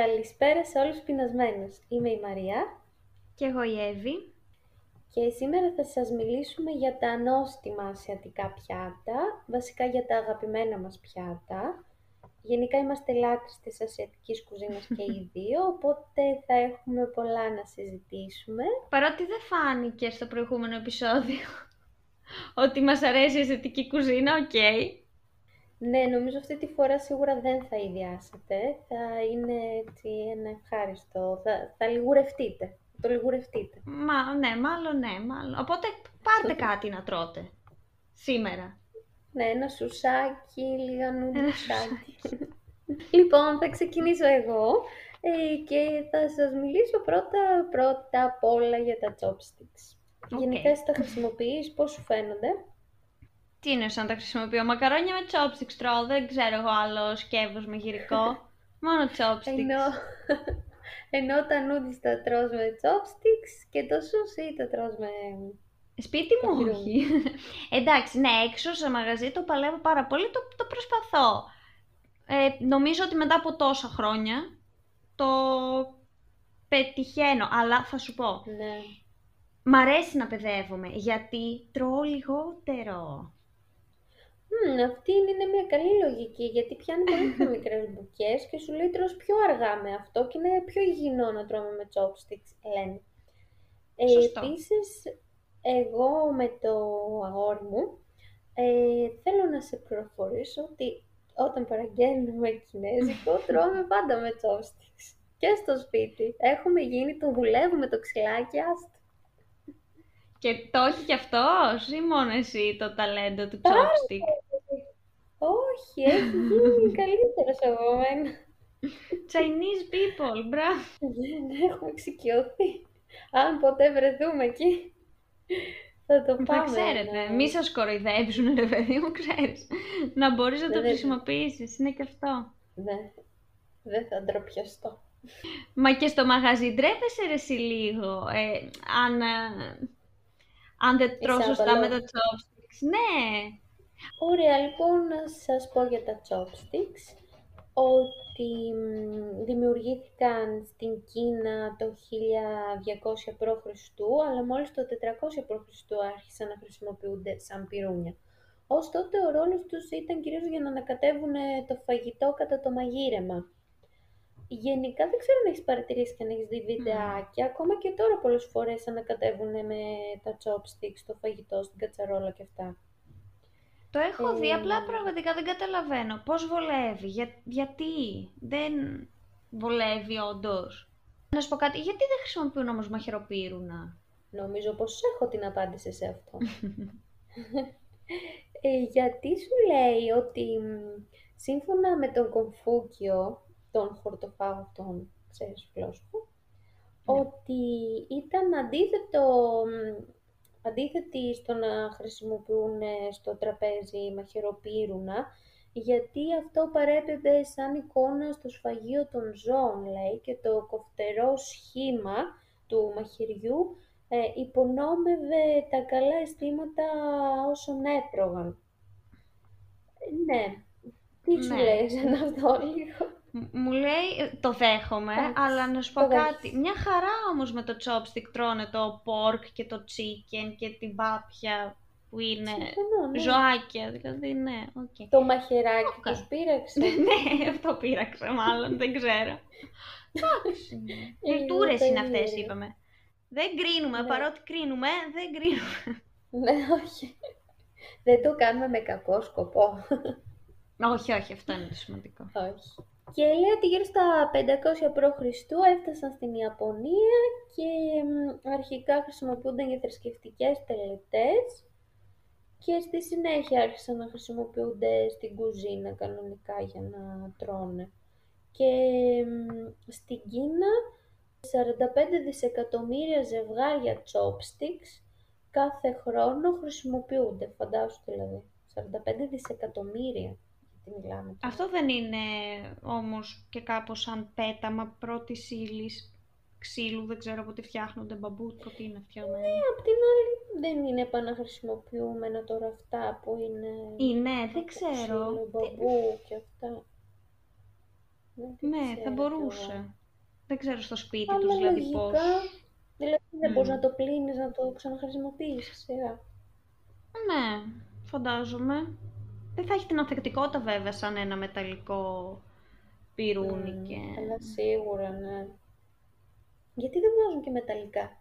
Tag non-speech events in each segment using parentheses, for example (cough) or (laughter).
Καλησπέρα σε όλους τους πεινασμένους. Είμαι η Μαρία Και εγώ η Εύη. και σήμερα θα σας μιλήσουμε για τα νόστιμα ασιατικά πιάτα, βασικά για τα αγαπημένα μας πιάτα. Γενικά είμαστε λάτρεις της ασιατικής κουζίνας και οι (laughs) δύο, οπότε θα έχουμε πολλά να συζητήσουμε. Παρότι δεν φάνηκε στο προηγούμενο επεισόδιο (laughs) ότι μας αρέσει η ασιατική κουζίνα, οκ. Ναι, νομίζω αυτή τη φορά σίγουρα δεν θα αηδιάσετε, θα είναι έτσι ένα ευχάριστο, θα, θα λιγουρευτείτε, θα το λιγουρευτείτε. Μα, ναι, μάλλον ναι, μάλλον. Οπότε πάρτε κάτι να τρώτε. Σήμερα. Ναι, ένα σουσάκι, λίγα Ένα νουντλσάκι. (laughs) λοιπόν, θα ξεκινήσω εγώ ε, και θα σας μιλήσω πρώτα, πρώτα απ' όλα για τα chopsticks. OK. Γενικά εσύ τα χρησιμοποιείς, πώς σου φαίνονται; Τι είναι σαν τα χρησιμοποιώ. Μακαρόνια με chopsticks τρώω. Δεν ξέρω εγώ άλλο σκεύος με γυρικό. Μόνο chopsticks. Ενώ, ενώ τα noodles τα τρως με chopsticks και το sushi τα τρως με... Σπίτι μου Παχυρούν. όχι. (laughs) Εντάξει, ναι, έξω σε μαγαζί το παλεύω πάρα πολύ, το, το προσπαθώ. Ε, νομίζω ότι μετά από τόσα χρόνια το πετυχαίνω, αλλά θα σου πω, Ναι. μ' αρέσει να παιδεύομαι, γιατί τρώω λιγότερο. Μμμ, αυτή είναι μια καλή λογική, γιατί πιάνει πολύ πιο μικρές μπουκές και σου λέει τρως πιο αργά με αυτό και είναι πιο υγιεινό να τρώμε με chopsticks, λένε. Ε, Σωστό. επίσης, εγώ με το αγόρι μου ε, θέλω να σε πληροφορήσω ότι όταν παραγγέλνουμε κινέζικο (laughs) τρώμε πάντα με chopsticks και στο σπίτι. Έχουμε γίνει, το δουλεύουμε το ξυλάκι, άστο. Και το έχει κι αυτός ή μόνο εσύ το ταλέντο του Πάρα chopstick; Όχι, έχει γίνει καλύτερος από μένα. Chinese people, μπράβο. Ναι, ναι, έχουμε εξοικειωθεί. Αν ποτέ βρεθούμε εκεί, θα το Θα πάμε. ξέρετε, να- μη σας κοροϊδέψουν ρε παιδί μου, ξέρεις. Να μπορείς να Ναι, το ναι. χρησιμοποιήσεις, είναι και αυτό. Ναι, δεν θα ντροπιαστώ. Μα και στο μαγαζί ντρέπεσαι ρε εσύ λίγο, ε, αν, ε, αν δεν τρως Είσαι σωστά με αβαλό. τα chopsticks. Ναι, Ωραία, λοιπόν, να σας πω για τα chopsticks ότι μ, δημιουργήθηκαν στην Κίνα το 1200 π.Χ. αλλά μόλις το 400 π.Χ. άρχισαν να χρησιμοποιούνται σαν πυρούνια. Ως τότε ο ρόλος τους ήταν κυρίως για να ανακατεύουν το φαγητό κατά το μαγείρεμα. Γενικά δεν ξέρω αν έχεις παρατηρήσει και αν έχεις δει βιντεάκια, ακόμα και τώρα πολλές φορές ανακατεύουν με τα chopsticks το φαγητό στην κατσαρόλα και αυτά. το έχω δει, Ε, απλά πραγματικά δεν καταλαβαίνω. Πώς βολεύει, για- γιατί δεν βολεύει όντως; Να σου πω κάτι, γιατί δεν χρησιμοποιούν όμως μαχαιροπύρουνα; Νομίζω πως έχω την απάντηση σε αυτό. (laughs) Ε, γιατί σου λέει ότι μ, σύμφωνα με τον Κομφούκιο, τον χορτοφάγο αυτόν, ξέρεις φιλόσοφο, Ναι. ότι ήταν αντίθετο, μ, αντίθετη στο να χρησιμοποιούν ε, στο τραπέζι μαχαιροπύρουνα, γιατί αυτό παρέπεμπε σαν εικόνα στο σφαγείο των ζώων, λέει, και το κοφτερό σχήμα του μαχαιριού ε, υπονόμευε τα καλά αισθήματα όσων έτρωγαν. Ε, ναι, τι σου Ναι. λέει σαν αυτό λίγο; Μ- Μου λέει, ε, το δέχομαι, Εντάξει, αλλά να σου πω το κάτι. δέχεσαι. Μια χαρά όμως με το chopstick τρώνε το pork και το chicken και την πάπια που είναι Συμφωνώ, ναι. ζωάκια, δηλαδή ναι, οκ. Το μαχαιράκι Οκ. τους πείραξε. (laughs) ναι, αυτό πείραξε μάλλον, δεν ξέρω. Εντάξει. Λίγο Κουλτούρες είναι αυτές, περίεργο. είπαμε. Δεν κρίνουμε, Ναι. παρότι κρίνουμε, δεν κρίνουμε. ναι, όχι. Δεν το κάνουμε με κακό σκοπό. όχι, όχι, αυτό είναι το σημαντικό. όχι. Και λέει ότι γύρω στα 500 π.Χ. έφτασαν στην Ιαπωνία και μ, αρχικά χρησιμοποιούνταν για θρησκευτικές τελετές και στη συνέχεια άρχισαν να χρησιμοποιούνται στην κουζίνα κανονικά για να τρώνε. Και μ, στην Κίνα 45 δισεκατομμύρια ζευγάρια chopsticks κάθε χρόνο χρησιμοποιούνται. Φαντάσου δηλαδή. 45 δισεκατομμύρια. Γιατί μιλάμε τώρα. Αυτό δεν είναι όμως και κάπως σαν πέταμα πρώτης ύλης ξύλου, δεν ξέρω από τι φτιάχνονται μπαμπούτ, από τι είναι φτιαγμένα. Ε, απ' την άλλη δεν είναι επαναχρησιμοποιούμενα τώρα αυτά που είναι... Είναι, δεν από ξέρω. ξύλο, μπαμπού και αυτά. Δεν Ναι, θα ξέρω. μπορούσε. Δεν ξέρω στο σπίτι Αλλά τους δηλαδή λογικά, πώς. Δηλαδή δεν Μμ. μπορείς να το πλύνεις, να το ξαναχρησιμοποιήσεις σιγά. Ναι, φαντάζομαι. Δεν θα έχει την ανθεκτικότητα βέβαια σαν ένα μεταλλικό πυρούνι Μμ, και... Αλλά σίγουρα, ναι. Γιατί δεν βγάζουν και μεταλλικά;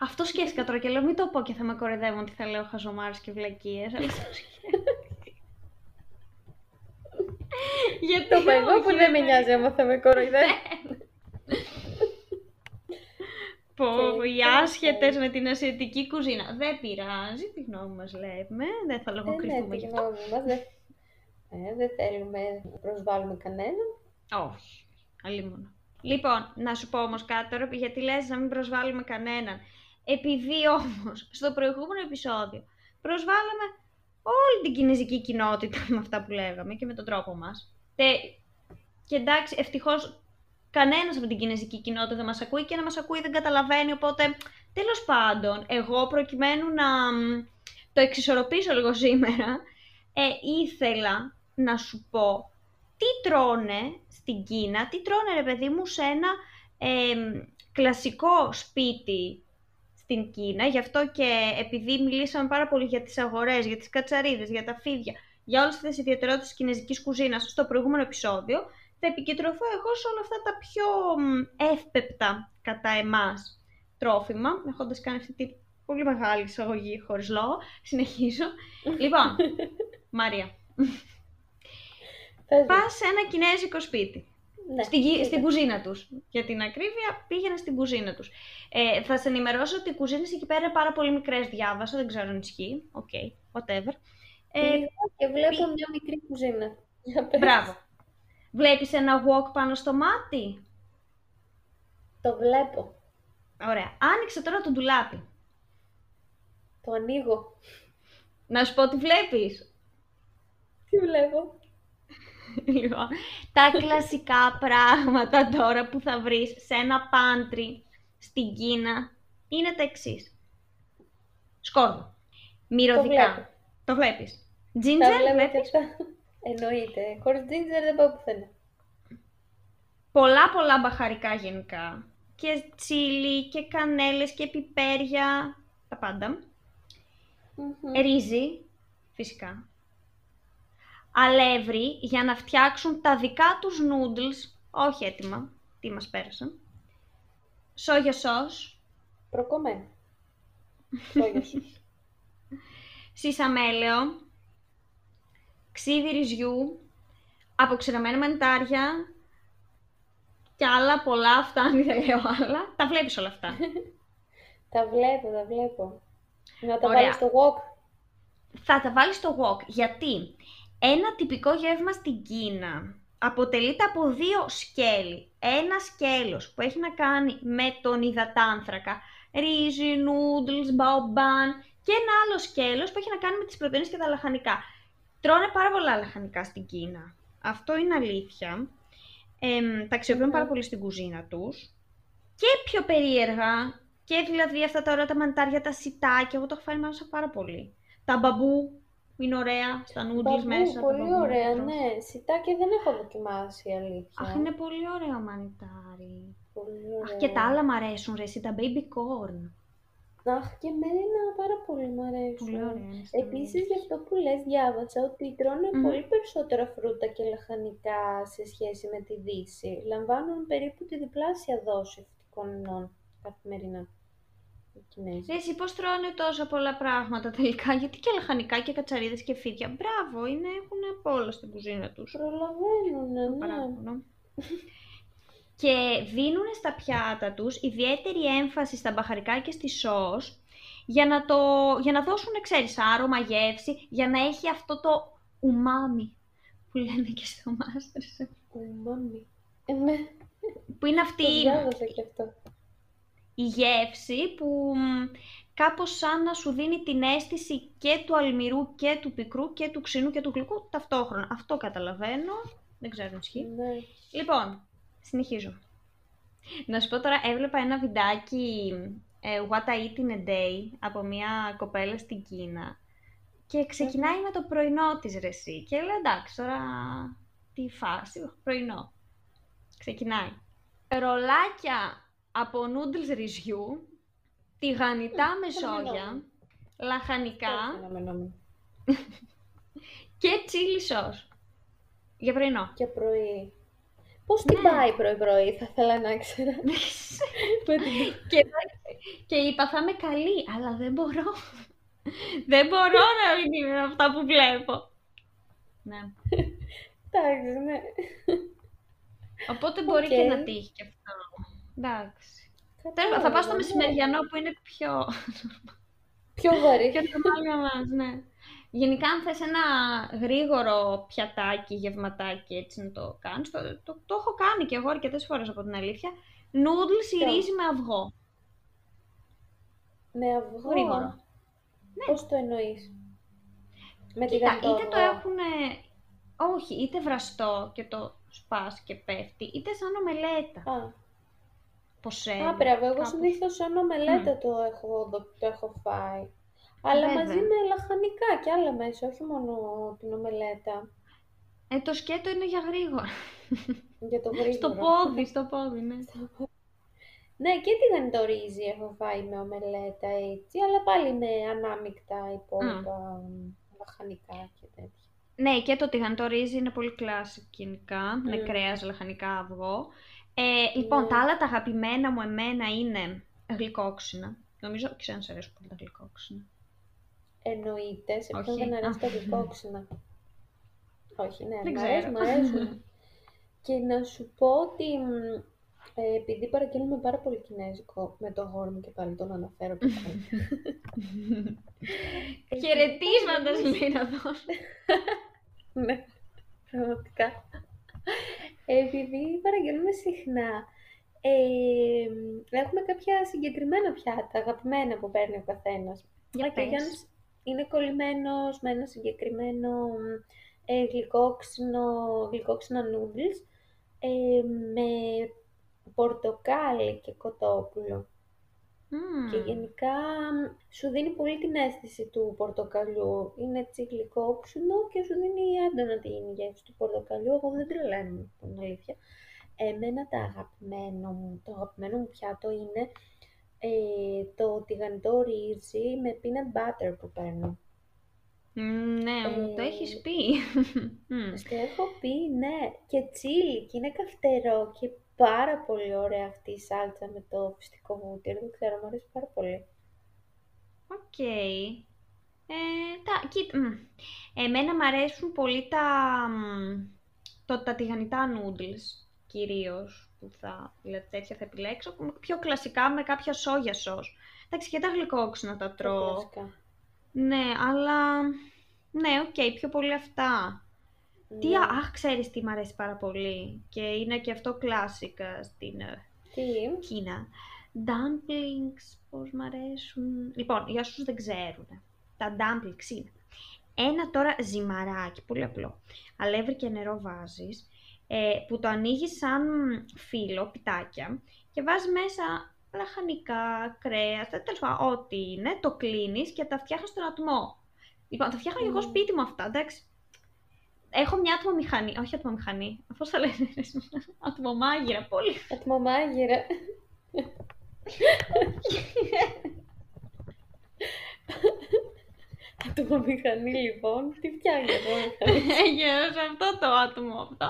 Αυτό σκέφτηκα τώρα και λέω μην το πω και θα με κοροϊδεύουν ότι θα λέω χαζομάρες και βλακίες. Αλλά (laughs) το σκέφτηκα. Γιατί Το είπα εγώ όχι, που ρε δεν με παιδί. νοιάζει άμα θα με κοροϊδεύει. Πω, Και οι τι άσχετες να με την ασιατική κουζίνα. Δεν πειράζει, τη γνώμη μας λέμε. Δεν θα Ε, ναι, λογοκριθούμε τη γι' αυτό. γνώμη μας. Δεν ε, δεν θέλουμε να προσβάλλουμε κανέναν. Όχι, αλλήμον. Λοιπόν, να σου πω όμως κάτι τώρα, γιατί λες να μην προσβάλλουμε κανέναν. Επειδή όμως στο προηγούμενο επεισόδιο προσβάλαμε όλη την κινέζικη κοινότητα με αυτά που λέγαμε και με τον τρόπο μας. Και, και εντάξει, ευτυχώς κανένας από την κινέζικη κοινότητα δεν μας ακούει και να μας ακούει δεν καταλαβαίνει, οπότε τέλος πάντων, εγώ προκειμένου να μ, το εξισορροπήσω λίγο σήμερα, ε, ήθελα να σου πω τι τρώνε στην Κίνα, τι τρώνε ρε παιδί μου σε ένα εμ, κλασικό σπίτι στην Κίνα. Γι' αυτό και επειδή μιλήσαμε πάρα πολύ για τις αγορές, για τις κατσαρίδες, για τα φίδια, για όλες τις ιδιαιτερότητες της κινέζικης κουζίνας στο προηγούμενο επεισόδιο, θα επικεντρωθώ εγώ σε όλα αυτά τα πιο μ, εύπεπτα κατά εμάς τρόφιμα, έχοντας κάνει αυτή τη πολύ μεγάλη εισαγωγή χωρίς λόγο. Συνεχίζω. (laughs) λοιπόν, Μαρία, Πες μου. πας σε ένα κινέζικο σπίτι. Ναι, Στην, κι- κοίτα. στην κουζίνα τους. Για την ακρίβεια, πήγαινε στην κουζίνα τους. Ε, θα σε ενημερώσω ότι οι κουζίνες εκεί πέρα είναι πάρα πολύ μικρές. Διάβασα, δεν ξέρω αν ισχύει. Ok, whatever. Ε, Πήγα και βλέπω μια μικρή κουζίνα. Για πες. μπράβο. Βλέπεις ένα wok πάνω στο μάτι; Το βλέπω. Ωραία. Άνοιξε τώρα το ντουλάπι. Το ανοίγω. Να σου πω τι βλέπεις; Τι βλέπω; Λοιπόν, τα κλασικά πράγματα τώρα που θα βρεις σε ένα pantry στην Κίνα είναι τα εξής. Σκόρδο. Μυρωδικά. βλέπω. Το βλέπεις. Τα Ginger βλέπω βλέπεις; Και αυτά. Εννοείται. Χωρίς ginger δεν πάω πουθενά. Πολλά πολλά μπαχαρικά γενικά. Και τσίλι και κανέλες και πιπέρια. Τα πάντα. Μμμ. Ρύζι, φυσικά. Αλεύρι για να φτιάξουν τα δικά τους noodles, όχι έτοιμα, τι μας πέρασαν. Σόγια σος, Προκομμένο. Σόγια σου. σισαμέλαιο, ξύδι ρυζιού, αποξηραμένα μανιτάρια και άλλα πολλά αυτά, (laughs) αν δεν λέω άλλα. Τα βλέπεις όλα αυτά. (laughs) Τα βλέπω, τα βλέπω. Να τα Ωραία. βάλω στο wok. θα τα βάλεις στο wok. Γιατί ένα τυπικό γεύμα στην Κίνα αποτελείται από δύο σκέλη. Ένα σκέλος που έχει να κάνει με τον υδατάνθρακα, ρύζι, noodles, bao bun και ένα άλλο σκέλος που έχει να κάνει με τις πρωτεΐνες και τα λαχανικά. Τρώνε πάρα πολλά λαχανικά στην Κίνα. Αυτό είναι αλήθεια. Εμ, τα αξιοποιούν Μμμ. πάρα πολύ στην κουζίνα τους. Και πιο περίεργα, και δηλαδή αυτά τα ωραία τα μανιτάρια, τα shiitake, εγώ το έχω φάει μέσα πάρα πολύ. Τα μπαμπού που είναι ωραία, στα noodles Μπαμπού, μέσα. τα πολύ μπαμπού ωραία, να τρως. ναι. Shiitake δεν έχω δοκιμάσει, αλήθεια. Αχ, είναι πολύ ωραίο μανιτάρι. Πολύ Αχ, ωραία. και τα άλλα μ' αρέσουν, ρε, εσύ, τα baby corn. Αχ, και εμένα πάρα πολύ μου αρέσουν. Πολύ ωραία είναι στα Επίσης, για αυτό που λες, διάβασα ότι τρώνε Μμμ. πολύ περισσότερα φρούτα και λαχανικά σε σχέση με τη Δύση. Λαμβάνουν περίπου τη διπλάσια δόση φυτικών ινών καθημερινά. Οι Κινέζοι. Ρε, εσύ πώς τρώνε τόσα πολλά πράγματα τελικά, γιατί και λαχανικά και κατσαρίδες και φίδια. Μπράβο, είναι, έχουν απ' όλα στην κουζίνα τους. Προλαβαίνουν, ναι. Παράπονο. και δίνουν στα πιάτα τους ιδιαίτερη έμφαση στα μπαχαρικά και στη σως για να, το, για να δώσουν, ξέρεις, άρωμα, γεύση, για να έχει αυτό το ουμάμι που λένε και στο Masterchef. Ουμάμι. Ε, ναι, Που είναι αυτή το διάβασα και αυτό. η γεύση που μ, κάπως σαν να σου δίνει την αίσθηση και του αλμυρού και του πικρού και του ξινού και του γλυκού ταυτόχρονα. Αυτό καταλαβαίνω. Δεν ξέρω αν ισχύει. Ναι. Λοιπόν, συνεχίζω. Να σου πω τώρα, έβλεπα ένα βιντεάκι ε, What I eat in a day από μια κοπέλα στην Κίνα και ξεκινάει με το πρωινό της ρε εσύ. Και λέω εντάξει τώρα τι φάση, πρωινό. Ξεκινάει. Ρολάκια από νούντλς ρυζιού, τηγανιτά με σόγια, λαχανικά Φαινόμενο. (laughs) και chili sauce. Για πρωινό. Και πρωί. Πώς την Ναι. πάει πρωί-πρωί, θα ήθελα να ξέρω. Με την- και, και είπα θα είμαι καλή, αλλά δεν μπορώ. δεν μπορώ να μην είμαι αυτά που βλέπω. Ναι. Εντάξει, ναι. Οπότε μπορεί και Οκ. να τύχει και αυτό. Εντάξει. Τέλος πάντων, Κατάλαβα, θα πάω στο ναι. μεσημεριανό που είναι πιο... Πιο βαρύ. πιο normal για μας, ναι. Γενικά, αν θες ένα γρήγορο πιατάκι, γευματάκι, έτσι να το κάνεις, το, το, το έχω κάνει και εγώ αρκετές φορές από την αλήθεια. Noodles ή Ποιο; ρύζι με αυγό. Με αυγό. Γρήγορο. Πώς το εννοείς; Με Κοίτα, τηγανιτό είτε το αυγό. έχουν. Όχι, είτε βραστό και το σπάς και πέφτει, είτε σαν ομελέτα. Α, Ποσέ. Α, μπράβο, εγώ κάπως. συνήθως σαν ομελέτα το, έχω, δο- το έχω φάει. Αλλά Βέβαια. μαζί με λαχανικά και άλλα μέσα, όχι μόνο την ομελέτα. Ε, το σκέτο είναι για γρήγορα. Για το γρήγορο. (laughs) στο πόδι, στο πόδι, ναι. Ναι, και τηγανιτό ρύζι έχω φάει με ομελέτα έτσι, αλλά πάλι με ανάμεικτα υπόλοιπα λαχανικά και τέτοια. Ναι, και το τηγανιτό ρύζι είναι πολύ classic γενικά, με Μμ. κρέας, λαχανικά, αυγό. Ε, λοιπόν, Ναι. τα άλλα τα αγαπημένα μου εμένα είναι γλυκόξινα. Νομίζω, ξέρω αν σε αρέσουν πολύ τα γλυκόξινα. Εννοείται, σε ποιον Όχι. δεν αρέσει Α. τα γλυκόξινα. Όχι, ναι, Δεν μ' ξέρω. αρέσουν, μ' αρέσουν. και να σου πω ότι μ, ε, επειδή παραγγέλνουμε πάρα πολύ κινέζικο με το γόρι μου και πάλι τον αναφέρω και πάλι. (laughs) Χαιρετίσματα λέει να δώσω. Ναι, πραγματικά. Επειδή παραγγέλνουμε συχνά, ε, έχουμε κάποια συγκεκριμένα πιάτα, αγαπημένα που παίρνει ο καθένας. Για και ο πες. Γιάννης είναι κολλημένος με ένα συγκεκριμένο ε, γλυκόξινο, γλυκόξινα noodles ε, με πορτοκάλι και κοτόπουλο. Μμμ. Και γενικά μ, σου δίνει πολύ την αίσθηση του πορτοκαλιού. Είναι έτσι γλυκόξινο και σου δίνει έντονα την γεύση του πορτοκαλιού. Εγώ δεν τρελαίνω, την αλήθεια. Εμένα τα αγαπημένο μου, το αγαπημένο μου πιάτο είναι ε, το τηγανιτό ρύζι με peanut butter που παίρνω. Μμ, Ναι, μου το Ε, έχεις πει. (laughs) Μμ. Στο έχω πει, ναι, και τσίλι και είναι καυτερό και πάρα πολύ ωραία αυτή η σάλτσα με το φυστικοβούτυρο. Δεν ξέρω, μου αρέσει πάρα πολύ. Οκ. Ε, τα, κοίτα, μ. Εμένα μ' αρέσουν πολύ τα, μ, το, τα τηγανιτά noodles, κυρίως, που θα, δηλαδή τέτοια θα επιλέξω, που- πιο κλασικά με κάποια σόγια sauce. Εντάξει, και τα γλυκόξινα τα Τα τρώω. κλασικά. Ναι, αλλά, ναι, οκ, πιο πολύ αυτά. Τι, Ναι. α- αχ, ξέρεις τι μ' αρέσει πάρα πολύ και είναι και αυτό classic ε, στην ε, Τι, Κίνα. Dumplings, πώς μ' αρέσουν. Λοιπόν, για όσους δεν ξέρουν, τα dumplings είναι ένα τώρα ζυμαράκι, πολύ απλό. Αλεύρι και νερό βάζεις, ε, που το ανοίγεις σαν φύλλο, πιτάκια, και βάζεις μέσα λαχανικά, κρέας, τε- τέλος πάντων, ό,τι είναι, το κλείνεις και τα φτιάχνεις στον ατμό. Λοιπόν, τα φτιάχνω και εγώ Μμμ. σπίτι μου αυτά, εντάξει. Έχω μια ατμομηχανή, όχι ατμομηχανή, πώς θα λένε, (laughs) ατμομάγειρα, πολύ ατμομάγειρα. Ατμομηχανή λοιπόν. Τι φτιάχνει η ατμομηχανή. Έγινε (laughs) σε αυτό το άτομο αυτό.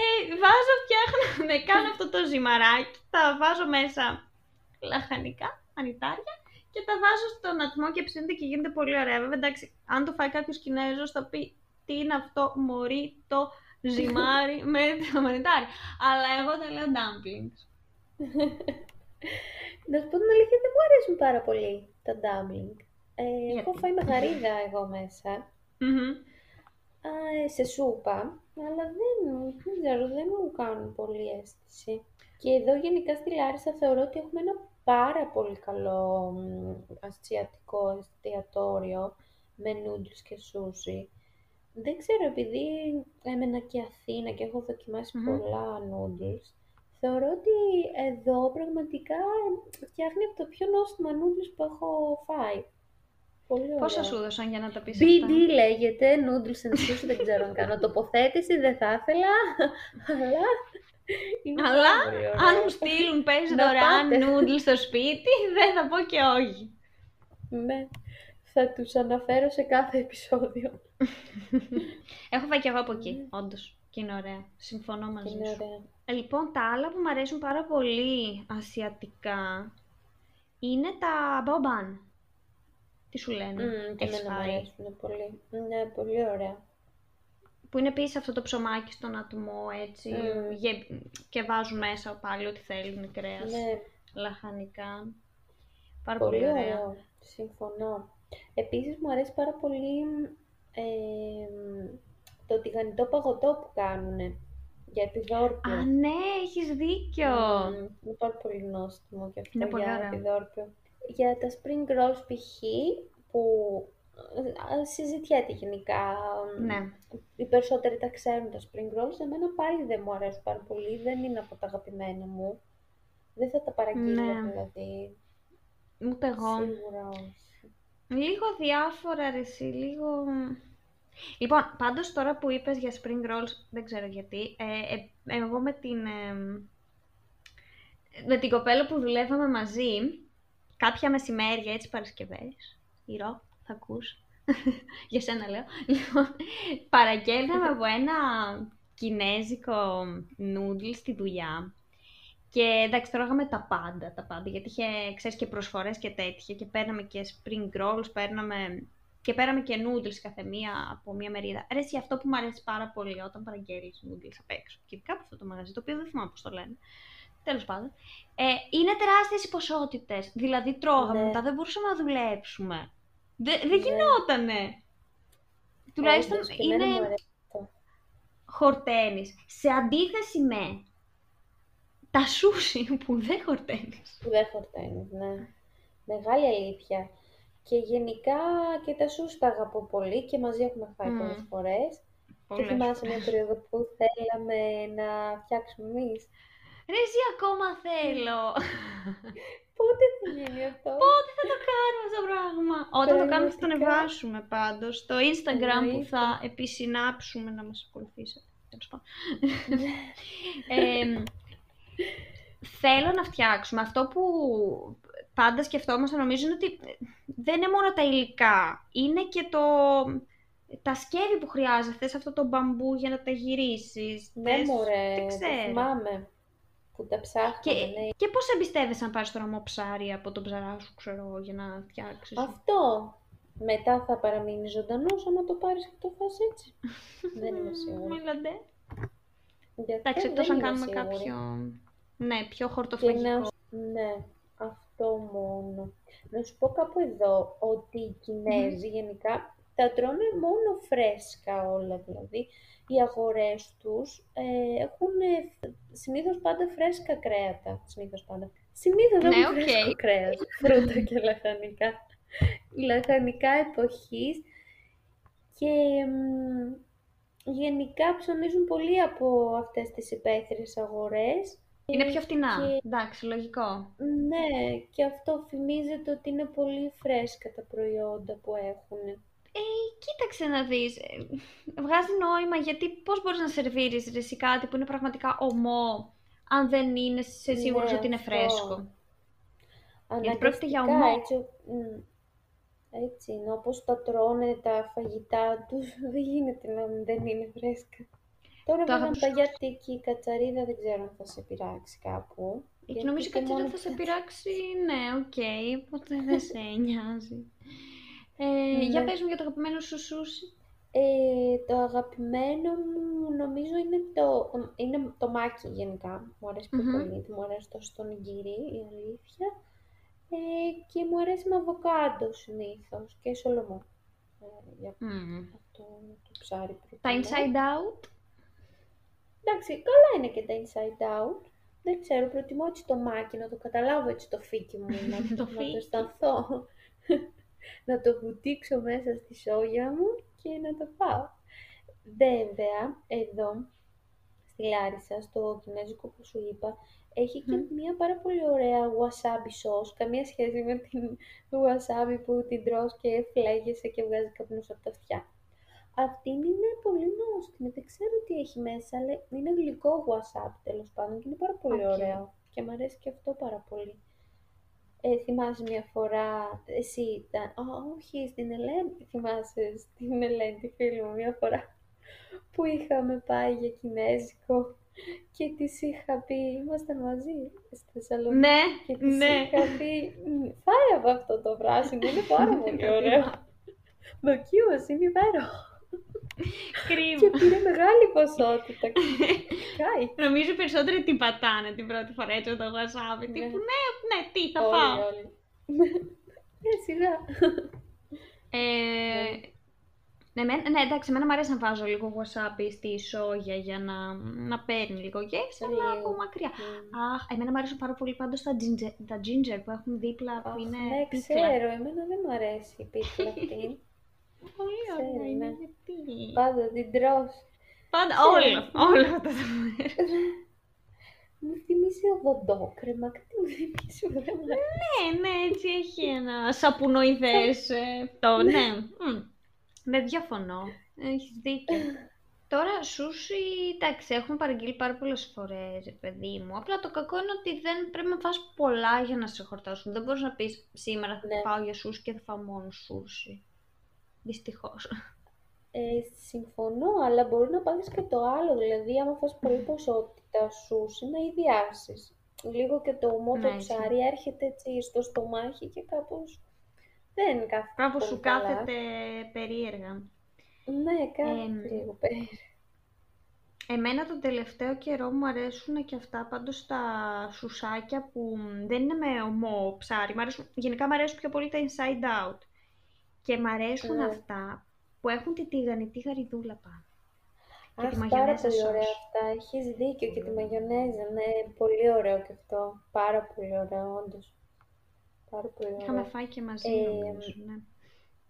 Ε, βάζω, φτιάχνω, ναι, κάνω αυτό το ζυμαράκι, τα βάζω μέσα λαχανικά, ανιτάρια και τα βάζω στον ατμό και ψήνεται και γίνεται πολύ ωραία. Βέβαια, εντάξει, αν το φάει κάποιος Κινέζος θα πει τι είναι αυτό, μωρή το ζυμάρι (laughs) με το μανιτάρι. Αλλά εγώ τα λέω dumplings. Να σου πω την αλήθεια, δεν μου αρέσουν πάρα πολύ τα dumpling. Ε, έχω Γιατί; φάει με γαρίδα εγώ μέσα. Μμμ. Α, ε, σε σούπα, αλλά δεν, δεν ξέρω, δεν μου κάνουν πολύ αίσθηση. Και εδώ γενικά στη Λάρισα θεωρώ ότι έχουμε ένα πάρα πολύ καλό μ, ασιατικό εστιατόριο με noodles και sushi. Δεν ξέρω, επειδή έμενα και Αθήνα και έχω δοκιμάσει Μμμ. πολλά noodles, θεωρώ ότι εδώ πραγματικά φτιάχνει από τα πιο νόστιμα noodles που έχω φάει. Πολύ ωραία. Πόσα σου έδωσαν για να τα πεις BD αυτά; λέγεται, noodles and sushi, δεν ξέρω αν κάνω τοποθέτηση, δεν θα ήθελα, αλλά Είναι Αλλά πάρα πολύ ωραίο. αν μου στείλουν πες Να δωρεάν πάτε. νούντλ στο σπίτι, δεν θα πω και όχι. Ναι, θα τους αναφέρω σε κάθε επεισόδιο. Έχω φάει και εγώ από εκεί, όντως. Και είναι ωραία. Συμφωνώ μαζί Είναι σου. ωραία. Ε, Λοιπόν, τα άλλα που μου αρέσουν πάρα πολύ ασιατικά είναι τα μπομπάν. Τι σου λένε, Μμμ, και έχεις εμένα μου φάει; αρέσουν πολύ. Ναι, πολύ ωραία. Που είναι επίσης αυτό το ψωμάκι στον ατμό, έτσι, Μμμ. γε- και βάζουν μέσα πάλι ό,τι θέλουν, κρέας, Ναι, λαχανικά. Πάρα πολύ, πολύ ωραία. ωραίο. Συμφωνώ. Επίσης μου αρέσει πάρα πολύ ε, το τηγανιτό παγωτό που κάνουνε για επιδόρπιο. Α, ναι, έχεις δίκιο. Μμμ, είναι πάρα πολύ νόστιμο και αυτό Είναι πολύ για ωραίο. επιδόρπιο. Για τα spring rolls π.χ. που ε, συζητιέται γενικά. Ναι. Οι περισσότεροι τα ξέρουν τα spring rolls. Εμένα πάλι δεν μου αρέσουν πάρα πολύ. Δεν είναι από τα αγαπημένα μου. Δεν θα τα παραγγείλω Ναι. δηλαδή. Ούτε εγώ. Σίγουρα όχι. Λίγο διάφορα ρε εσύ, λίγο... Λοιπόν, πάντως τώρα που είπες για spring rolls, δεν ξέρω γιατί, ε, ε, εγώ με την, ε, με την κοπέλα που δουλεύαμε μαζί, κάποια μεσημέρια, έτσι Παρασκευές, ηρώ, θα ακούς, (laughs) για σένα λέω, λοιπόν, παραγγέλναμε από ένα κινέζικο νούντλ στη δουλειά και εντάξει, τρώγαμε τα πάντα, τα πάντα, γιατί είχε, ξέρεις, και προσφορές και τέτοια και παίρναμε και spring rolls, παίρναμε και πέραμε και noodles κάθε μία από μία μερίδα. Ρε, εσύ, αυτό που μου αρέσει πάρα πολύ όταν παραγγέλνεις noodles απ' έξω, και ειδικά από αυτό το μαγαζί, το οποίο δεν θυμάμαι πώς το λένε, τέλος πάντων, ε, είναι τεράστιες οι ποσότητες. Δηλαδή τρώγαμε, Ναι. μετά δεν μπορούσαμε να δουλέψουμε. Δε- δεν Ναι. γινότανε. Τουλάχιστον Όντως, και εμένα μου είναι αρέσει αυτό. χορταίνεις. Σε αντίθεση με τα σούσι που δεν χορταίνεις. Που δεν χορταίνεις, ναι. Μεγάλη αλήθεια. Και γενικά και τα σούς τα αγαπώ πολύ και μαζί έχουμε φάει Μμμ. πολλές φορές. Και Πολλές θυμάσαι φορές. μια περίοδο που θέλαμε να φτιάξουμε εμείς. Ρε, εσύ ακόμα θέλω. Πότε θα γίνει αυτό; Πότε θα το κάνουμε αυτό το πράγμα; Όταν το κάνουμε θα το Πραγματικά. ανεβάσουμε πάντως. Στο Instagram που Εννοείται. θα επισυνάψουμε να μας ακολουθήσετε. Τέλος πάντων. Εμ, θέλω να φτιάξουμε αυτό που πάντα σκεφτόμαστε νομίζω είναι ότι δεν είναι μόνο τα υλικά. Είναι και το... Τα σκεύη που χρειάζεται, θες αυτό το μπαμπού για να τα γυρίσεις. Ναι, θες- μωρέ, δεν το ξέρω. θυμάμαι που τα Και, ψάχναμε, ναι. και πώς εμπιστεύεσαι να πάρεις το ραμό ψάρι από τον ψαρά σου, ξέρω εγώ, για να φτιάξεις. Αυτό; Μετά θα παραμείνει ζωντανός άμα το πάρεις και το φας έτσι. (laughs) δεν είμαι σίγουρη. Μιλαντέ. Γι' αυτό Εντάξει, δεν εκτός αν είμαι κάνουμε σίγουρη. κάποιο... Ναι, πιο Και χορτοφαγικό. να... Ναι, αυτό μόνο. Να σου πω κάπου εδώ ότι οι Κινέζοι γενικά τα τρώνε μόνο φρέσκα όλα, δηλαδή οι αγορές τους ε, έχουν ε, συνήθως πάντα φρέσκα κρέατα. Συνήθως πάντα. Συνήθως Ναι, έχουν οκ. φρέσκο κρέας, (laughs) φρούτα και λαχανικά. Λαχανικά εποχής και μ, γενικά ψωνίζουν πολύ από αυτές τις υπαίθριες αγορές Είναι πιο φτηνά. και- Εντάξει, λογικό. ναι, και αυτό φημίζεται ότι είναι πολύ φρέσκα τα προϊόντα που έχουν. Ε, κοίταξε να δεις. ε, Βγάζει νόημα γιατί πώς μπορείς να σερβίρεις ρε, εσύ κάτι που είναι πραγματικά ομό αν δεν είναι σε σίγουρος Ναι, ότι είναι αυτό. φρέσκο. Γιατί πρόκειται για Αναγκαστικά, ομό. Έτσι, μ, έτσι είναι, όπως τα τρώνε τα φαγητά τους, (laughs) δεν γίνεται να δεν είναι φρέσκα. Τώρα Το βέβαια αγαπήσω. παγιάτικη η κατσαρίδα δεν ξέρω αν θα σε πειράξει κάπου. Και γιατί νομίζω και κάτι μόνο δεν θα σε που- πειράξει, ναι, οκ, οπότε δεν σε (laughs) νοιάζει. Ε, Για Ναι. πες μου για το αγαπημένο σου σούσι. Ε, το αγαπημένο μου νομίζω είναι το, είναι το μάκι γενικά. Μου αρέσει πιο Μμμ. πολύ. Μου αρέσει το στον γκυρί, η αλήθεια. Ε, και μου αρέσει με αβοκάντο συνήθως και σολομό. Ε, για Μμμ. αυτό το ψάρι Τα προτιμώ. inside out. Εντάξει, καλά είναι και τα inside out. Δεν ξέρω, προτιμώ έτσι το μάκι, να το καταλάβω έτσι το φίκι μου, να, (laughs) Το να φίκι. το αισθανθώ. Να το βουτήξω μέσα στη σόγια μου και να το φάω. Βέβαια, εδώ, στη Λάρισα, στο κινέζικο που σου είπα, έχει και Μμμ. μια πάρα πολύ ωραία wasabi sauce, καμία σχέση με την wasabi που την τρως και φλέγεσαι και βγάζει καπνούς από τα αυτιά. Αυτή είναι πολύ νόστιμη. Δεν ξέρω τι έχει μέσα, αλλά είναι γλυκό wasabi τέλος πάντων και είναι πάρα πολύ Οκ. ωραίο. Και μου αρέσει και αυτό πάρα πολύ. Ε, θυμάσαι μια φορά, εσύ ήταν, α, όχι, στην Ελένη, θυμάσαι στην Ελένη τη φίλη μου μια φορά που είχαμε πάει για Κινέζικο και της είχα πει, ήμασταν μαζί στη Θεσσαλονίκη Ναι, και της ναι. είχα πει, «Μ, φάει από αυτό το πράσινο, είναι πάρα πολύ (laughs) ωραίο. Δοκίμασε, είναι υπέροχο. Και Κρίμα. πήρε μεγάλη ποσότητα. Κάει. Νομίζω περισσότεροι την πατάνε την πρώτη φορά έτσι με το wasabi. Ναι. Τύπου ναι, ναι, τι θα φάω. Όλοι, όλοι. Ναι, σιγά. Ε, ναι, εμένα- ναι, εντάξει, εμένα μου αρέσει να βάζω λίγο wasabi στη σόγια για να, να παίρνει λίγο γεύση, αλλά Λίγο. από μακριά. Μμ. Αχ, εμένα μου αρέσουν πάρα πολύ πάντως τα ginger, τα ginger που έχουν δίπλα που Αχ, είναι ναι, πίκλα. ξέρω, εμένα δεν μου αρέσει η πίκλα αυτή. Πολύ Ξέρω, ωραία είναι, ναι. γιατί. Πάντα την τρως. Πάντα, Ξέρω. όλο, όλο αυτό το Μου θυμίζει οδοντόκρεμα, κάτι μου θυμίζει δεν μου αρέσει. Ναι, ναι, έτσι έχει ένα σαπονοειδές ε, το, ναι. Μμ. Δεν διαφωνώ. Έχεις δίκιο. (laughs) Τώρα, σούσι, εντάξει, έχουμε παραγγείλει πάρα πολλές φορές, παιδί μου. Απλά το κακό είναι ότι δεν πρέπει να φας πολλά για να σε χορτάσουν. Δεν μπορείς να πεις σήμερα θα Ναι. πάω για σούσι και θα φάω μόνο σούσι. Δυστυχώς. Ε, συμφωνώ, αλλά μπορεί να πάρεις και το άλλο, δηλαδή άμα φας πολύ ποσότητα σούσι να ιδιάσεις. Λίγο και το ομό το Ναι, έτσι. ψάρι έρχεται έτσι στο στομάχι και κάπως δεν κάθεται Κάπως πολύ σου καλά. κάθεται περίεργα. Ναι, κάθεται Εμ, λίγο περίεργα. Εμένα τον τελευταίο καιρό μου αρέσουν και αυτά πάντως τα σουσάκια που μ, δεν είναι με ομό ψάρι. Μ' αρέσουν, γενικά μου αρέσουν πιο πολύ τα inside out. Και μ' αρέσουν Ναι. αυτά που έχουν τη τηγανιτή γαριδούλα πάνω. Και Αχ, τη πάρα μαγιονέζα πολύ ωραία σως. αυτά. Έχεις δίκιο και τη μαγιονέζα. Ναι, πολύ ωραίο και αυτό. Πάρα πολύ ωραίο, όντως. Πάρα πολύ ωραίο. Είχαμε φάει και μαζί Ε, νομίζω, ναι.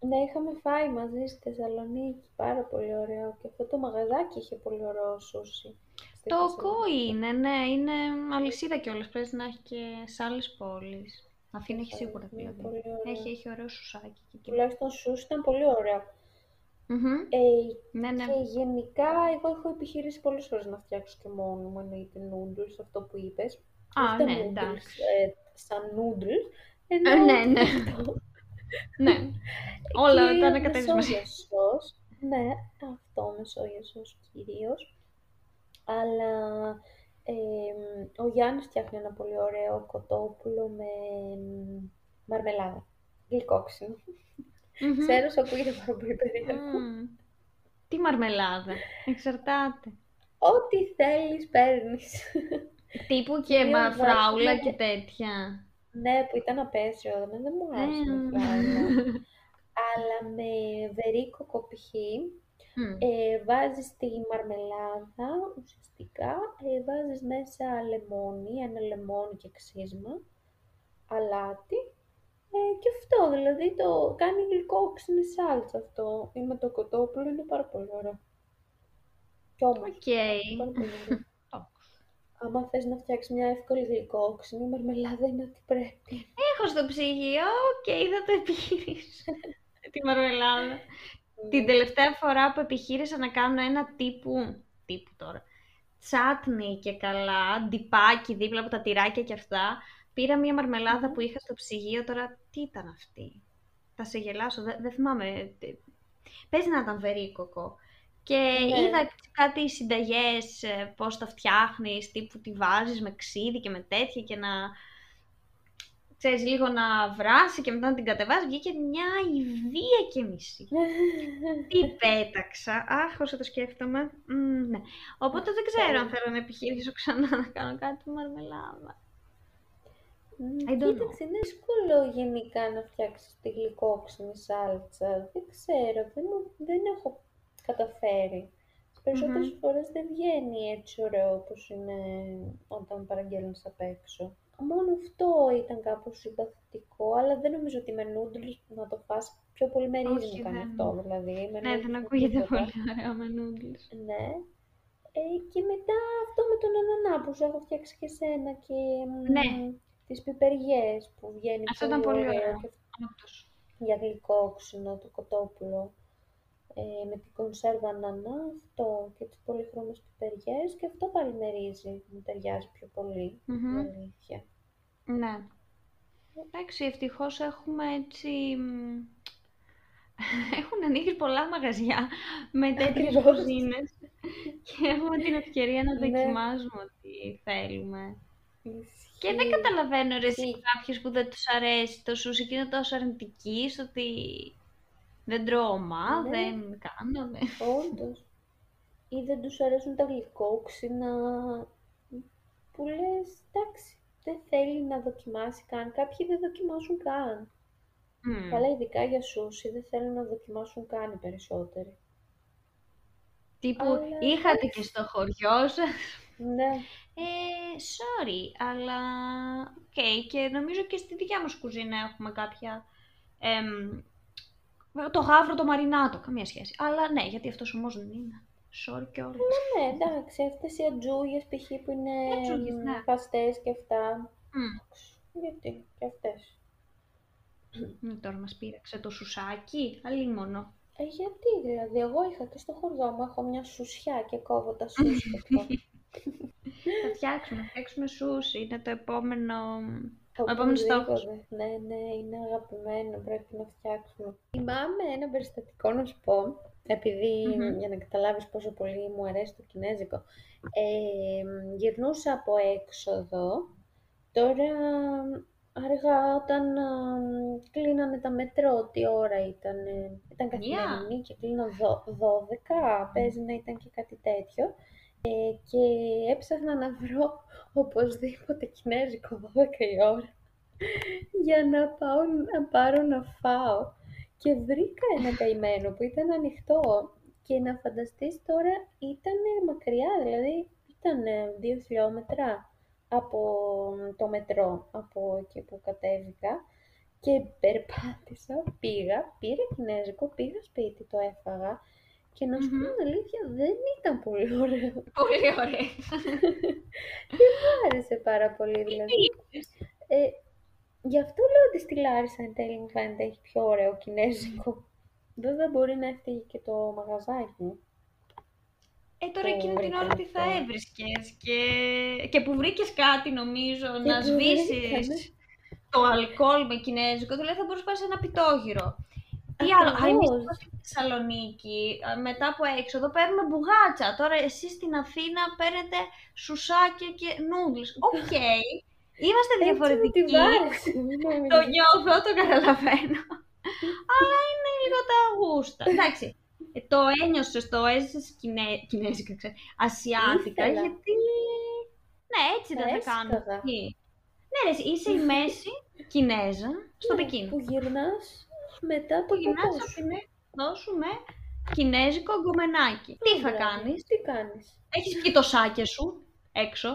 Ναι, είχαμε φάει μαζί στη Θεσσαλονίκη. Πάρα πολύ ωραίο. Και αυτό το μαγαζάκι είχε πολύ ωραίο σούσι. στη Το Θεσσαλονίκη. κόι είναι, ναι, είναι αλυσίδα κιόλας. Πρέπει να έχει και σε άλλες πόλεις. Αθήνα έχει σίγουρα Είναι δηλαδή. πολύ ωραίο. Έχει, έχει ωραίο σουσάκι και εκεί. Τουλάχιστον σούσι ήταν πολύ ωραίο. Μμμ. Ε, Ναι, ναι. Και γενικά, εγώ έχω επιχειρήσει πολλές φορές να φτιάξω και μόνο μου, εννοείται noodles, αυτό που είπες. Α, Όχι τα ναι, noodles, εντάξει. ε, σαν noodles, Ε, ενώ ναι, ναι. αυτό. Ναι. (laughs) Όλα Και τα με ανακατεύεις μαζί. soya sauce. Ναι, αυτό με soya sauce κυρίως. Αλλά εμ, ο Γιάννης φτιάχνει ένα πολύ ωραίο κοτόπουλο με εμ, μαρμελάδα. Γλυκόξινο. Μμμ. Ξέρω, σου ακούγεται πάρα πολύ περίεργο. Μμμ. Τι μαρμελάδα. Εξαρτάται. Ό,τι θέλεις παίρνεις. Τύπου και Κυρίως μα φράουλα βάζουμε- και τέτοια. Ναι, που ήταν απέσιο, αλλά δεν μου άρεσε Ε, με φράουλα. (laughs) Αλλά με βερίκο κοπιχή, Μμ. ε, βάζεις τη μαρμελάδα, ουσιαστικά, ε, βάζεις μέσα λεμόνι, ένα λεμόνι και ξύσμα, αλάτι, ε, και αυτό, δηλαδή το κάνει γλυκόξινη σάλτσα αυτό. Ή με το κοτόπουλο είναι πάρα πολύ ωραίο. Κι όμως, Οκ. πάρα πολύ ωραίο. (laughs) Άμα θες να φτιάξεις μια εύκολη γλυκόξινη, η μαρμελάδα είναι ό,τι πρέπει. Έχω στο ψυγείο, οκ, θα το επιχειρήσω. (laughs) Τη μαρμελάδα. Την τελευταία φορά που επιχείρησα να κάνω ένα τύπου, τύπου τώρα, chutney και καλά, ντιπάκι δίπλα από τα τυράκια και αυτά, πήρα μια μαρμελάδα Μμμ. που είχα στο ψυγείο, τώρα τι ήταν αυτή; Θα σε γελάσω, δεν, δεν θυμάμαι. τι- Παίζει να ήταν βερίκοκο. Και Ναι. είδα κάτι συνταγές, ε, πώς τα φτιάχνεις, τύπου τη βάζεις με ξύδι και με τέτοια και να, ξέρεις, λίγο να βράσει και μετά να την κατεβάζει. Βγήκε μια ιδία και μισή. (laughs) Τι πέταξα. Αχ, όσο το σκέφτομαι. Μμ, ναι. Οπότε δεν ξέρω αν θέλω να επιχειρήσω ξανά να κάνω κάτι με μαρμελάδα. Μμ, I don't know. Κοίταξε, είναι δύσκολο γενικά να φτιάξεις τη γλυκόξινη σάλτσα. Δεν ξέρω, δεν, μου- δεν έχω καταφέρει. Τις περισσότερες φορές δεν βγαίνει έτσι ωραίο όπως είναι όταν παραγγέλνεις απ' έξω. Μόνο αυτό ήταν κάπως συμπαθητικό, αλλά δεν νομίζω ότι με noodles να το φας πιο πολύ με ρύζι Όχι, μου κάνει δεν- αυτό, δηλαδή. με Ναι, noodles δεν με ακούγεται τίποτα. πολύ ωραίο με noodles. Ναι. Ε, και μετά αυτό με τον ανανά που σου έχω φτιάξει και σένα και μ, Ναι. τις πιπεριές που βγαίνει Αυτό ήταν πολύ ωραίο. και Όντως. για γλυκόξινο το κοτόπουλο. Ε, με την κονσέρβα νανά, αυτό και τις πολυχρώμες πιπεριές και αυτό πάλι με ρύζι μου ταιριάζει πιο πολύ, Μμμ. η αλήθεια. Ναι. Εντάξει, ευτυχώς έχουμε έτσι... μ, (laughs) Έχουν ανοίξει πολλά μαγαζιά με τέτοιες Ακριβώς. κουζίνες και έχουμε την ευκαιρία να Ναι. δοκιμάζουμε ό,τι θέλουμε. Και δεν Ισχύει. καταλαβαίνω ρε εσύ Ισχύει. κάποιους που δεν τους αρέσει το σούσι και είναι τόσο αρνητικοί στο ότι δεν τρώω ομά, Ναι. δεν κάνω, δεν... Όντως. Ή δεν τους αρέσουν τα γλυκόξυνα, που λες, εντάξει, δεν θέλει να δοκιμάσει καν. Κάποιοι δεν δοκιμάσουν καν. Μμ. Καλά, ειδικά για σούσι, δεν θέλουν να δοκιμάσουν καν οι περισσότεροι. Τύπου Αλλά είχατε εντάξει. και στο χωριό σας. Ναι, Ε, sorry, αλλά οκ, και νομίζω και στη δικιά μας κουζίνα έχουμε κάποια... εμ, το γάβρο το μαρινάτο, καμία σχέση. Αλλά ναι, γιατί αυτός όμως δεν είναι. Sorry κιόλας. ναι, εντάξει, αυτές οι ατζούγες π.χ. που είναι Οι ατζούγες, μ, ναι. παστές και αυτά. Μμ. Γιατί και αυτές. Ναι, τώρα μας πείραξε το σουσάκι, αλίμονο. Ε, γιατί δηλαδή, εγώ είχα και στο χωριό μου, έχω μια σουσιά και κόβω τα σούσι και (laughs) αυτό. Θα φτιάξουμε, θα φτιάξουμε σούσι, είναι το επόμενο... Ο επόμενος στόχος. Οπωσδήποτε. Ναι, ναι, είναι αγαπημένο, πρέπει να φτιάξουμε. Θυμάμαι ένα περιστατικό να σου πω, επειδή Μμμ. για να καταλάβεις πόσο πολύ μου αρέσει το κινέζικο. Ε, γυρνούσα από έξοδο, τώρα αργά όταν α, κλείνανε τα μετρό, τι ώρα ήταν, ήταν καθημερινή και κλείναν δω- 12, παίζει να ήταν και κάτι τέτοιο. Ε, και έψαχνα να βρω οπωσδήποτε κινέζικο 12 η ώρα για να πάω να πάρω να φάω. Και βρήκα ένα καημένο που ήταν ανοιχτό και να φανταστείς τώρα ήταν μακριά, δηλαδή ήταν δύο χιλιόμετρα από το μετρό, από εκεί που κατέβηκα και περπάτησα, πήγα, πήρα κινέζικο, πήγα σπίτι, το έφαγα και να σου πω Μμμ. την αλήθεια δεν ήταν πολύ ωραίο. (laughs) Πολύ ωραία. Μου άρεσε πάρα πολύ δηλαδή. Ε, γι' αυτό λέω ότι στη Λάρισα εν τέλει μου φαίνεται έχει πιο ωραίο κινέζικο. Βέβαια μπορεί να έφταιγε και το μαγαζάκι μου. Ε, τώρα Που εκείνη την ώρα βρήκαμε τι θα αυτό. έβρισκες και, και που βρήκες κάτι νομίζω Και να που σβήσεις βρήκαμε. το αλκοόλ με κινέζικο, δηλαδή θα μπορούσε να πας σε ένα πιτόγυρο. Τι άλλο, α, εμείς Ακριβώς. εδώ στη Θεσσαλονίκη, α, μετά από έξοδο, παίρνουμε μπουγάτσα. Τώρα εσείς στην Αθήνα παίρνετε σουσάκια και noodles. (laughs) Ok, είμαστε Έτσι μου τη διαφορετικοί. βάρεσε, μην Το νομίζεις. νιώθω, το καταλαβαίνω. (laughs) Αλλά είναι λίγο τα γούστα. Εντάξει, ε, το ένιωσες, το έζησες κινέ... κινέζικα, ξέρω, ασιάτικα, Ήθελα. γιατί... Ναι, έτσι δεν θα Έσκαγα. κάνουμε. Τι; Ναι, ρε, εσύ, είσαι η (laughs) μέση Κινέζα στο Ναι, Πεκίνο. Που γυρνάς μετά Που το γυρνάς ποτό από σου. την έξοδό σου με κινέζικο γκομενάκι. Τι θα Μπράβο. κάνεις, Τι κάνεις; έχεις βγει το σάκε σου έξω.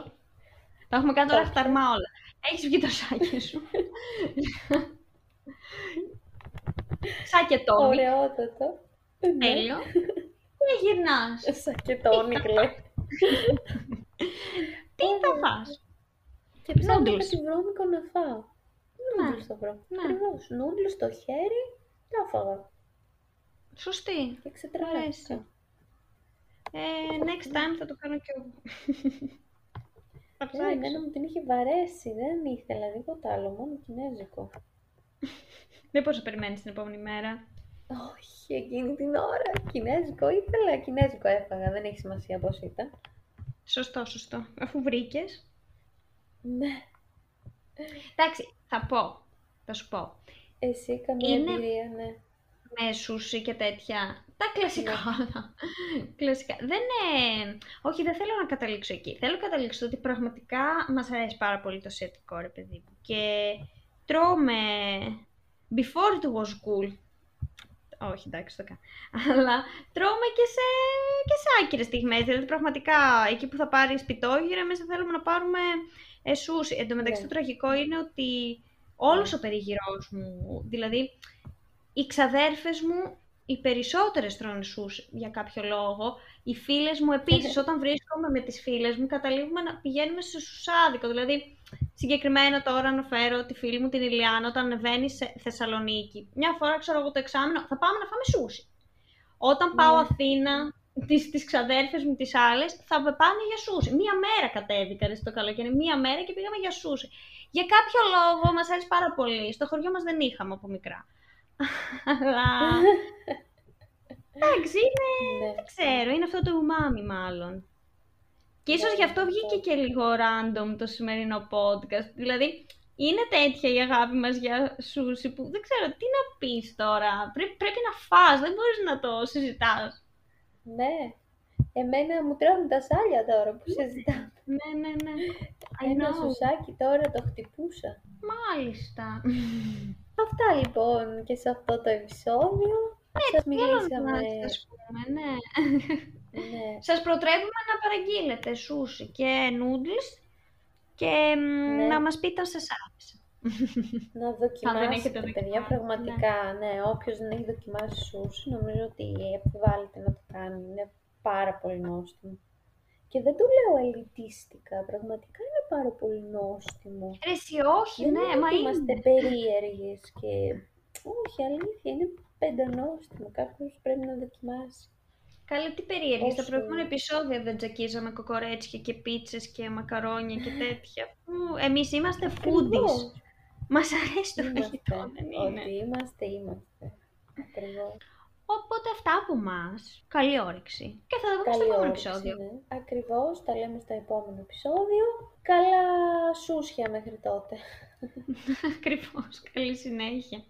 Τα έχουμε κάνει τώρα Όχι. χταρμά όλα. Έχεις βγει το σάκε σου. (laughs) Σάκε τόνι, Ωραιότατο. Ναι. τέλειο. (laughs) Και γυρνάς; Σακετόνικ λέει. (laughs) Τι θα φας. Και ψάχνω Noodles. κάτι βρώμικο να φάω. Ναι. Νούντλς θα βρω. Ναι. Ακριβώς. Νούντλς στο χέρι, τα έφαγα. Σωστή. Και αρέσει. ξετρελάθηκα. Ε, next time θα το κάνω κι εγώ. θα Ναι, ψάξω. εμένα μου την είχε βαρέσει. Δεν ήθελα τίποτα άλλο, μόνο κινέζικο. Δεν μπορείς να περιμένεις την επόμενη μέρα. Όχι, εκείνη την ώρα. Κινέζικο ήθελα, κινέζικο έφαγα. Δεν έχει σημασία πώς ήταν. Σωστό, σωστό. Αφού βρήκες. Ναι. Εντάξει, θα πω. Θα σου πω. Εσύ καμία Είναι- εμπειρία, ναι. με σούσι και τέτοια. Τα κλασικά. κλασικά. Δεν είναι... Όχι, δεν θέλω να καταλήξω εκεί. Θέλω να καταλήξω ότι πραγματικά μας αρέσει πάρα πολύ το ασιατικό, ρε παιδί μου. Και τρώμε... Before it was cool. Όχι, εντάξει, το κάνω. Αλλά τρώμε και σε, και σε άκυρες στιγμές. Δηλαδή, πραγματικά, εκεί που θα πάρει πιτόγυρα, εμείς δεν θέλουμε να πάρουμε ε, σούσι. Εν τω μεταξύ, Ναι. το τραγικό είναι ότι όλος ο περιγυρός μου, δηλαδή οι ξαδέρφες μου, οι περισσότερες τρώνε σούσι για κάποιο λόγο. Οι φίλες μου επίσης, όταν βρίσκομαι με τις φίλες μου, καταλήγουμε να πηγαίνουμε σε σουσάδικο. Δηλαδή, συγκεκριμένα τώρα αναφέρω τη φίλη μου την Ηλιάνα, όταν ανεβαίνει σε Θεσσαλονίκη. Μια φορά, ξέρω εγώ το εξάμεινο, θα πάμε να φάμε σούσι. Όταν πάω Ναι. Αθήνα, τις, τις ξαδέρφες μου, τις άλλες, θα με πάνε για σούσι. Μία μέρα κατέβηκα ρε, στο καλοκαίρι, μία μέρα και πήγαμε για σούσι. Για κάποιο λόγο μας άρεσε πάρα πολύ. Στο χωριό μας δεν είχαμε από μικρά. (laughs) Αλλά... Εντάξει, είναι... Ναι. δεν ξέρω, είναι αυτό το ουμάμι μάλλον. Και ίσως Ναι, γι' αυτό αυτό. βγήκε και λίγο random το σημερινό podcast. Δηλαδή, είναι τέτοια η αγάπη μας για σούσι που δεν ξέρω τι να πεις τώρα. Πρέ- πρέπει να φας, δεν μπορείς να το συζητάς. Ναι. Εμένα μου τρώνε τα σάλια τώρα που συζητάμε. Ναι, ναι, ναι. I Ένα know. σουσάκι τώρα το χτυπούσα. Μάλιστα. Αυτά λοιπόν και σε αυτό το επεισόδιο. Σας Τι άλλο μιλήσαμε. να σας πούμε, ναι. Ναι. Σας προτρέπουμε να παραγγείλετε σούσι και noodles και μ, Ναι. να μας πείτε αν σας άρεσε. Να έχετε δοκιμάσετε, παιδιά, δοκιμάσει, πραγματικά. Ναι, όποιος δεν έχει δοκιμάσει σούσι, νομίζω ότι επιβάλλεται να το κάνει. Είναι πάρα πολύ νόστιμο. Και δεν το λέω ελιτίστικα, πραγματικά είναι πάρα πολύ νόστιμο. Ρε εσύ όχι, δεν ναι, είναι μα ότι είμαστε είναι. περίεργες και... Όχι, αλήθεια, είναι πεντανόστιμο. Κάποιος πρέπει να δοκιμάσει. Καλέ τι περίεργη, στα Όσο- προηγούμενα επεισόδια δεν τζακίζαμε κοκορέτσια και πίτσες και μακαρόνια και τέτοια. Που Εμείς είμαστε foodies. Ακριβώς. Μας αρέσει το Είμαστε. φαγητό, δεν είναι. Ότι είμαστε, είμαστε. Ακριβώς. Οπότε αυτά από μας. Καλή όρεξη. Και θα τα δούμε στο Καλή επόμενο όρεξη, επεισόδιο. ναι. Ακριβώς, τα λέμε στο επόμενο επεισόδιο. Καλά σούσια μέχρι τότε. (laughs) Ακριβώς. Καλή συνέχεια.